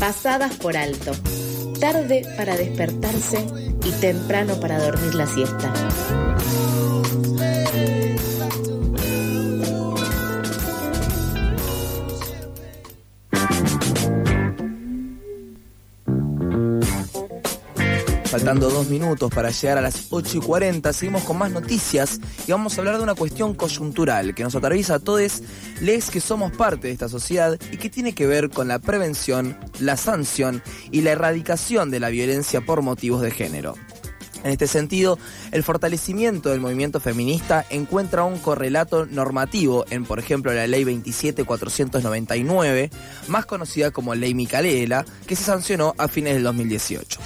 pasadas por alto, tarde para despertarse y temprano para dormir la siesta. Faltando dos minutos para llegar a las 8 y 40, seguimos con más noticias y vamos a hablar de una cuestión coyuntural que nos atraviesa a todos, les que somos parte de esta sociedad y que tiene que ver con la prevención, la sanción y la erradicación de la violencia por motivos de género. En este sentido, el fortalecimiento del movimiento feminista encuentra un correlato normativo en, por ejemplo, la Ley 27499, más conocida como Ley Micaela, que se sancionó a fines del 2018.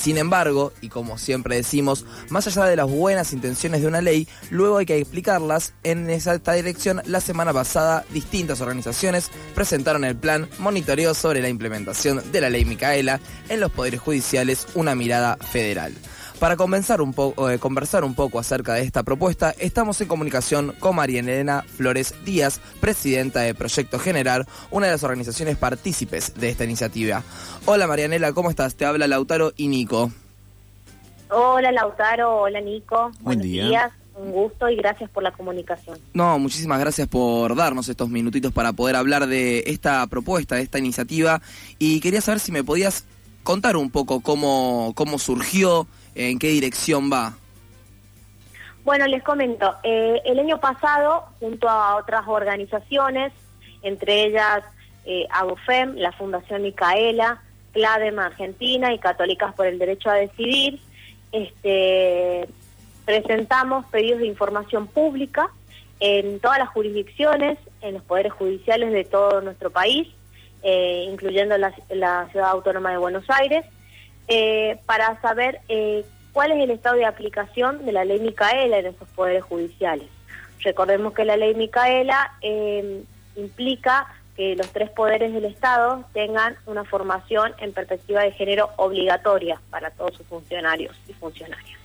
Sin embargo, y como siempre decimos, más allá de las buenas intenciones de una ley, luego hay que explicarlas. En esta dirección, la semana pasada, distintas organizaciones presentaron el plan monitoreo sobre la implementación de la ley Micaela en los poderes judiciales, una mirada federal. Para conversar un, poco, eh, conversar un poco acerca de esta propuesta, estamos en comunicación con María Elena Flores Díaz, presidenta de Proyecto Generar, una de las organizaciones partícipes de esta iniciativa. Hola Marianela, ¿cómo estás? Te habla Lautaro y Nico. Hola Lautaro, hola Nico. Buen Buenos día. días, un gusto y gracias por la comunicación. No, muchísimas gracias por darnos estos minutitos para poder hablar de esta propuesta, de esta iniciativa. Y quería saber si me podías contar un poco cómo, cómo surgió, en qué dirección va. Bueno, les comento, eh, el año pasado, junto a otras organizaciones, entre ellas eh, AGOFEM, la Fundación Micaela, CLADEM Argentina y Católicas por el Derecho a Decidir, este, presentamos pedidos de información pública en todas las jurisdicciones, en los poderes judiciales de todo nuestro país, eh, incluyendo la, Ciudad Autónoma de Buenos Aires, eh, para saber eh, cuál es el estado de aplicación de la ley Micaela en esos poderes judiciales. Recordemos que la ley Micaela implica que los tres poderes del Estado tengan una formación en perspectiva de género obligatoria para todos sus funcionarios y funcionarias.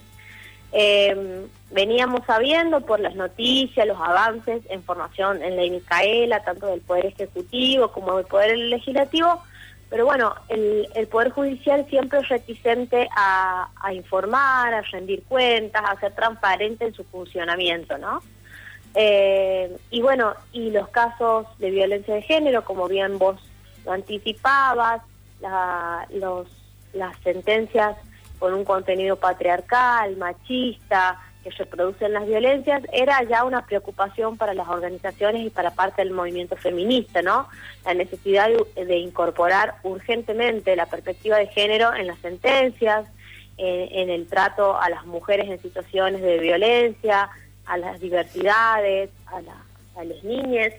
Eh, veníamos sabiendo por las noticias, los avances en formación en ley Micaela, tanto del Poder Ejecutivo como del Poder Legislativo, pero bueno, el, el Poder Judicial siempre es reticente a, a informar, a rendir cuentas, a ser transparente en su funcionamiento, ¿no? Eh, y bueno, y los casos de violencia de género, como bien vos lo anticipabas, la- los, las sentencias con un contenido patriarcal, machista, que reproducen las violencias, era ya una preocupación para las organizaciones y para parte del movimiento feminista, ¿no? La necesidad de, incorporar urgentemente la perspectiva de género en las sentencias, en, en el trato a las mujeres en situaciones de violencia, a las diversidades, a, la- a las niñas.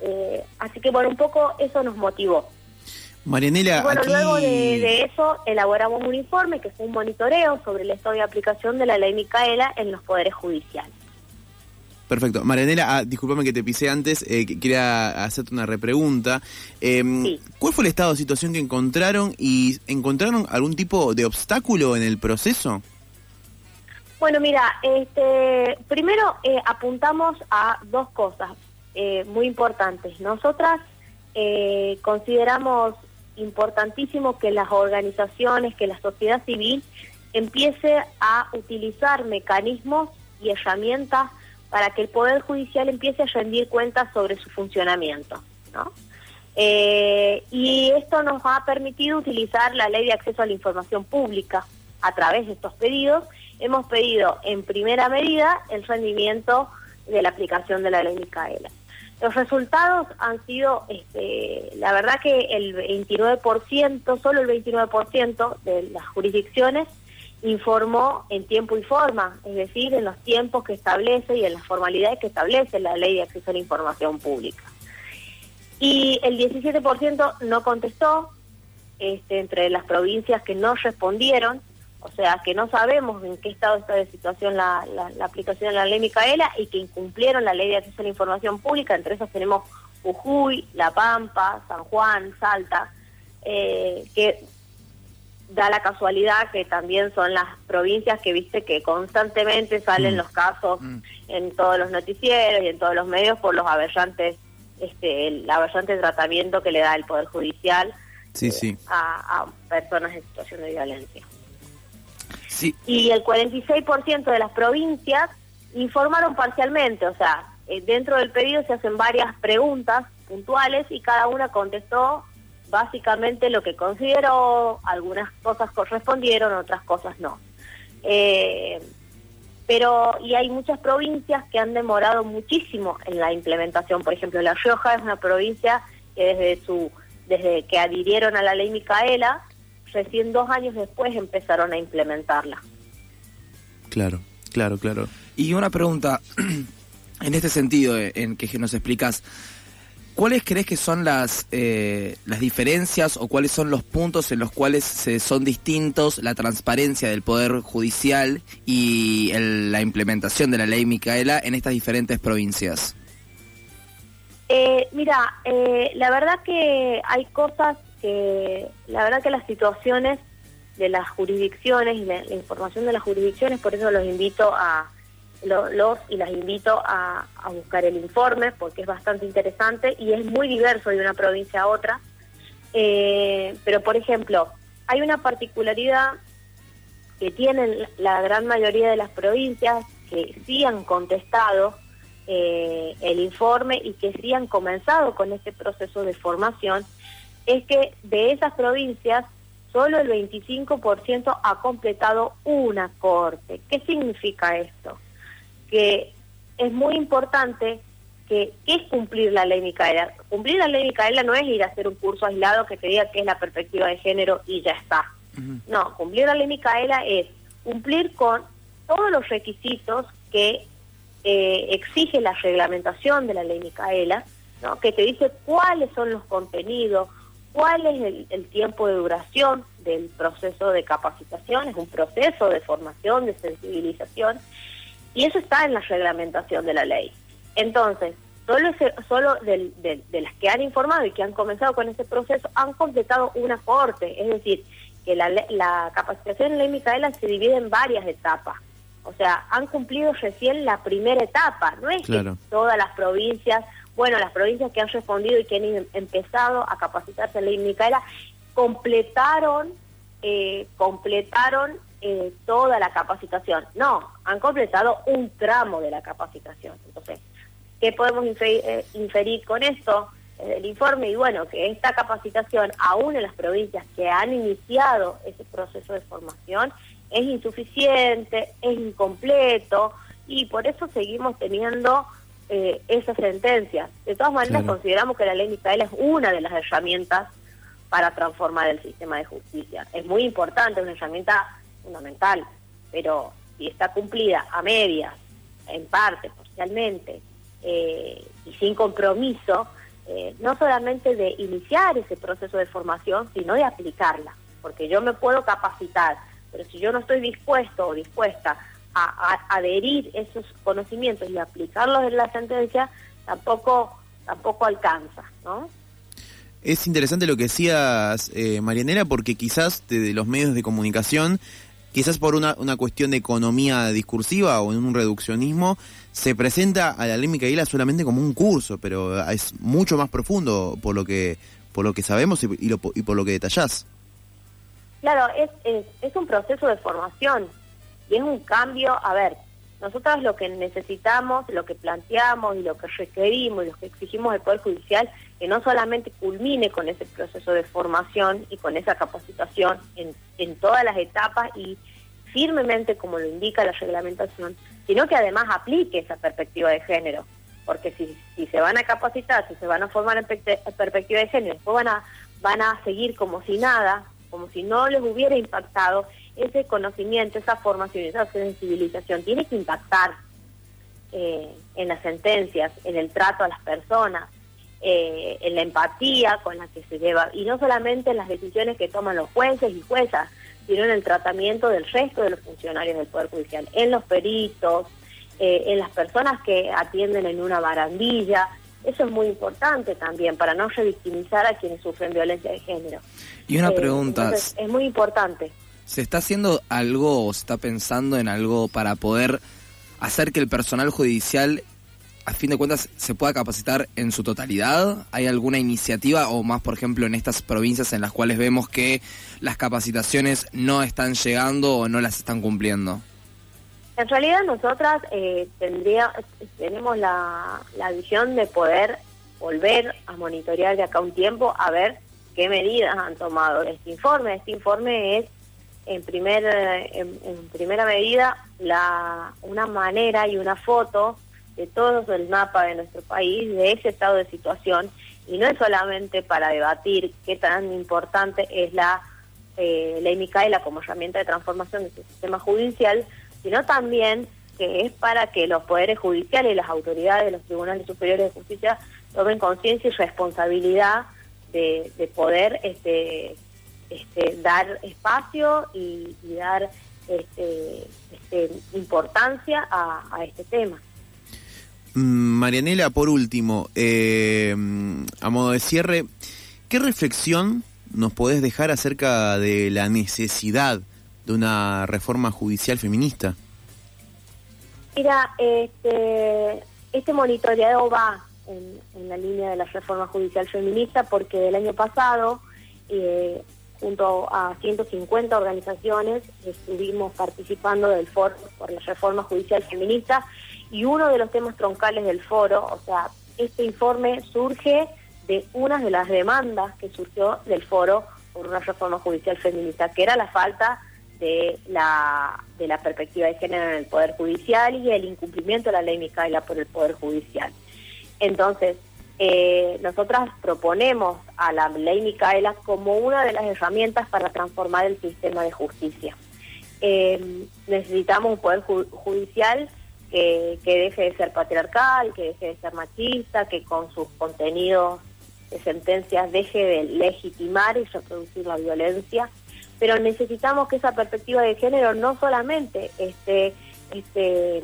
Eh, así que bueno, un poco eso nos motivó. Marianela, bueno, aquí... luego de, de eso elaboramos un informe que fue un monitoreo sobre el estado de aplicación de la ley Micaela en los poderes judiciales. Perfecto. Marianela, ah, discúlpame que te pisé antes, eh, que- quería hacerte una repregunta. Eh, Sí. ¿Cuál fue el estado de situación que encontraron y encontraron algún tipo de obstáculo en el proceso? Bueno, mira, este, primero eh, apuntamos a dos cosas eh, muy importantes. Nosotras eh, consideramos importantísimo que las organizaciones, que la sociedad civil empiece a utilizar mecanismos y herramientas para que el Poder Judicial empiece a rendir cuentas sobre su funcionamiento, ¿no? Eh, y esto nos ha permitido utilizar la ley de acceso a la información pública a través de estos pedidos. Hemos pedido en primera medida el rendimiento de la aplicación de la ley Micaela. Los resultados han sido, este, la verdad que el 29%, solo el 29% de las jurisdicciones informó en tiempo y forma, es decir, en los tiempos que establece y en las formalidades que establece la ley de acceso a la información pública. Y el 17% no contestó, este, entre las provincias que no respondieron, o sea, que no sabemos en qué estado está de situación la, la, la aplicación de la ley Micaela y que incumplieron la ley de acceso a la información pública, entre esos tenemos Jujuy, La Pampa, San Juan, Salta, eh, que da la casualidad que también son las provincias que viste que constantemente salen Mm. los casos Mm. en todos los noticieros y en todos los medios por los aberrantes, este, el aberrante tratamiento que le da el Poder Judicial sí, sí. A, a personas en situación de violencia. Sí. Y el 46% de las provincias informaron parcialmente, o sea, eh, dentro del pedido se hacen varias preguntas puntuales y cada una contestó básicamente lo que consideró, algunas cosas correspondieron, otras cosas no. Eh, pero, y hay muchas provincias que han demorado muchísimo en la implementación. Por ejemplo, La Rioja es una provincia que desde su, desde que adhirieron a la ley Micaela, recién dos años después empezaron a implementarla. Claro, claro, claro. Y una pregunta, en este sentido, eh, en que nos explicas, ¿cuáles crees que son las, eh, las diferencias o cuáles son los puntos en los cuales se, son distintos la transparencia del Poder Judicial y el- la implementación de la ley Micaela en estas diferentes provincias? Eh, mira, eh, la verdad que hay cosas que, la verdad que las situaciones de las jurisdicciones y la, la información de las jurisdicciones, por eso los invito a, lo- los y las invito a, a buscar el informe porque es bastante interesante y es muy diverso de una provincia a otra. Eh, pero, por ejemplo, hay una particularidad que tienen la gran mayoría de las provincias que sí han contestado eh, el informe y que sí han comenzado con este proceso de formación, es que de esas provincias solo el 25% ha completado una corte. ¿Qué significa esto? Que es muy importante que ¿qué es cumplir la ley Micaela? Cumplir la ley Micaela no es ir a hacer un curso aislado que te diga qué es la perspectiva de género y ya está. No, cumplir la ley Micaela es cumplir con todos los requisitos que eh, exige la reglamentación de la ley Micaela, ¿no? que te dice cuáles son los contenidos, cuál es el, el tiempo de duración del proceso de capacitación, es un proceso de formación, de sensibilización, y eso está en la reglamentación de la ley. Entonces, solo, ese- solo del- del- de las que han informado y que han comenzado con ese proceso han completado una corte, es decir, que la, la capacitación en ley Micaela se divide en varias etapas. O sea, han cumplido recién la primera etapa, no es Claro. que todas las provincias, bueno, las provincias que han respondido y que han em- empezado a capacitarse en ley Micaela, completaron, eh, completaron eh, toda la capacitación. No, han completado un tramo de la capacitación. Entonces, ¿qué podemos infe- eh, inferir con esto? El informe, y bueno, que esta capacitación, aún en las provincias que han iniciado ese proceso de formación, es insuficiente, es incompleto, y por eso seguimos teniendo eh, esas sentencias. De todas maneras, Claro. consideramos que la ley Micaela es una de las herramientas para transformar el sistema de justicia. Es muy importante, es una herramienta fundamental, pero si está cumplida a medias, en parte, parcialmente, eh, y sin compromiso, eh, no solamente de iniciar ese proceso de formación, sino de aplicarla, porque yo me puedo capacitar, pero si yo no estoy dispuesto o dispuesta a, a adherir esos conocimientos y aplicarlos en la sentencia, tampoco tampoco alcanza, ¿no? Es interesante lo que decías, eh, Marianela, porque quizás desde los medios de comunicación, quizás por una, una cuestión de economía discursiva o en un reduccionismo, se presenta a la ley Micaela solamente como un curso, pero es mucho más profundo por lo que por lo que sabemos y, y lo- y por lo que detallás. Claro, es, es, es un proceso de formación y es un cambio, a ver, nosotros lo que necesitamos, lo que planteamos y lo que requerimos y lo que exigimos del Poder Judicial, que no solamente culmine con ese proceso de formación y con esa capacitación en, en todas las etapas y firmemente como lo indica la reglamentación, sino que además aplique esa perspectiva de género. Porque si, si se van a capacitar, si se van a formar en perspectiva de género, después van a, van a seguir como si nada, como si no les hubiera impactado, ese conocimiento, esa formación, esa sensibilización tiene que impactar eh, en las sentencias, en el trato a las personas, eh, en la empatía con la que se lleva, y no solamente en las decisiones que toman los jueces y juezas, sino en el tratamiento del resto de los funcionarios del Poder Judicial, en los peritos, eh, en las personas que atienden en una barandilla. Eso es muy importante también para no revictimizar a quienes sufren violencia de género. Y una Eh, pregunta, entonces, es muy importante. ¿Se está haciendo algo o se está pensando en algo para poder hacer que el personal judicial a fin de cuentas se pueda capacitar en su totalidad? ¿Hay alguna iniciativa o más, por ejemplo, en estas provincias en las cuales vemos que las capacitaciones no están llegando o no las están cumpliendo? En realidad nosotras eh, tendría, tenemos la, la visión de poder volver a monitorear de acá un tiempo a ver qué medidas han tomado este informe. Este informe es en, primer, en, primera medida la, una manera y una foto de todo el mapa de nuestro país, de ese estado de situación, y no es solamente para debatir qué tan importante es la eh, ley Micaela como herramienta de transformación de sistema judicial, sino también que es para que los poderes judiciales las autoridades de los tribunales superiores de justicia tomen conciencia y responsabilidad de, poder este, este, dar espacio y, dar este, este, importancia a, este tema. Mm, Marianela, por último, eh, a modo de cierre, ¿qué reflexión nos podés dejar acerca de la necesidad de una reforma judicial feminista? Mira, este, este monitoreado va en, la línea de la reforma judicial feminista porque el año pasado, eh, junto a 150 organizaciones, estuvimos participando del foro por la reforma judicial feminista y uno de los temas troncales del foro, o sea, este informe surge de una de las demandas que surgió del foro por una reforma judicial feminista, que era la falta de la, de la perspectiva de género en el Poder Judicial y el incumplimiento de la ley Micaela por el Poder Judicial. Entonces, eh, nosotras proponemos a la ley Micaela como una de las herramientas para transformar el sistema de justicia. Eh, necesitamos un poder judicial que, deje de ser patriarcal, que deje de ser machista, que con sus contenidos de sentencias deje de legitimar y reproducir la violencia, pero necesitamos que esa perspectiva de género no solamente esté, esté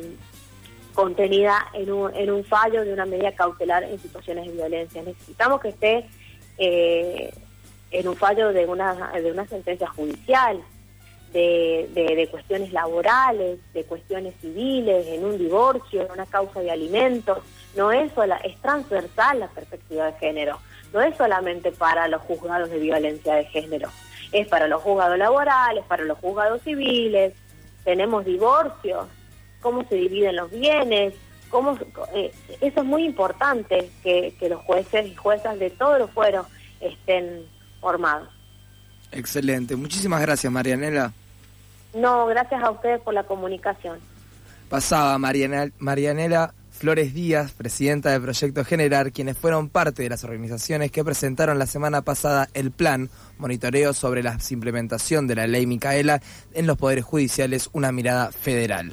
contenida en un, en un fallo de una medida cautelar en situaciones de violencia. Necesitamos que esté eh, en un fallo de una, de una sentencia judicial, de, cuestiones laborales, de cuestiones civiles, en un divorcio, en una causa de alimentos. No es sola, es transversal la perspectiva de género. No es solamente para los juzgados de violencia de género. Es para los juzgados laborales, para los juzgados civiles. Tenemos divorcios, cómo se dividen los bienes, cómo eh, eso es muy importante que, los jueces y juezas de todos los fueros estén formados. Excelente, muchísimas gracias Marianela. No, gracias a ustedes por la comunicación. Pasaba Marianela, Marianela Flores Díaz, presidenta del Proyecto Generar, quienes fueron parte de las organizaciones que presentaron la semana pasada el plan monitoreo sobre la implementación de la ley Micaela en los poderes judiciales, una mirada federal.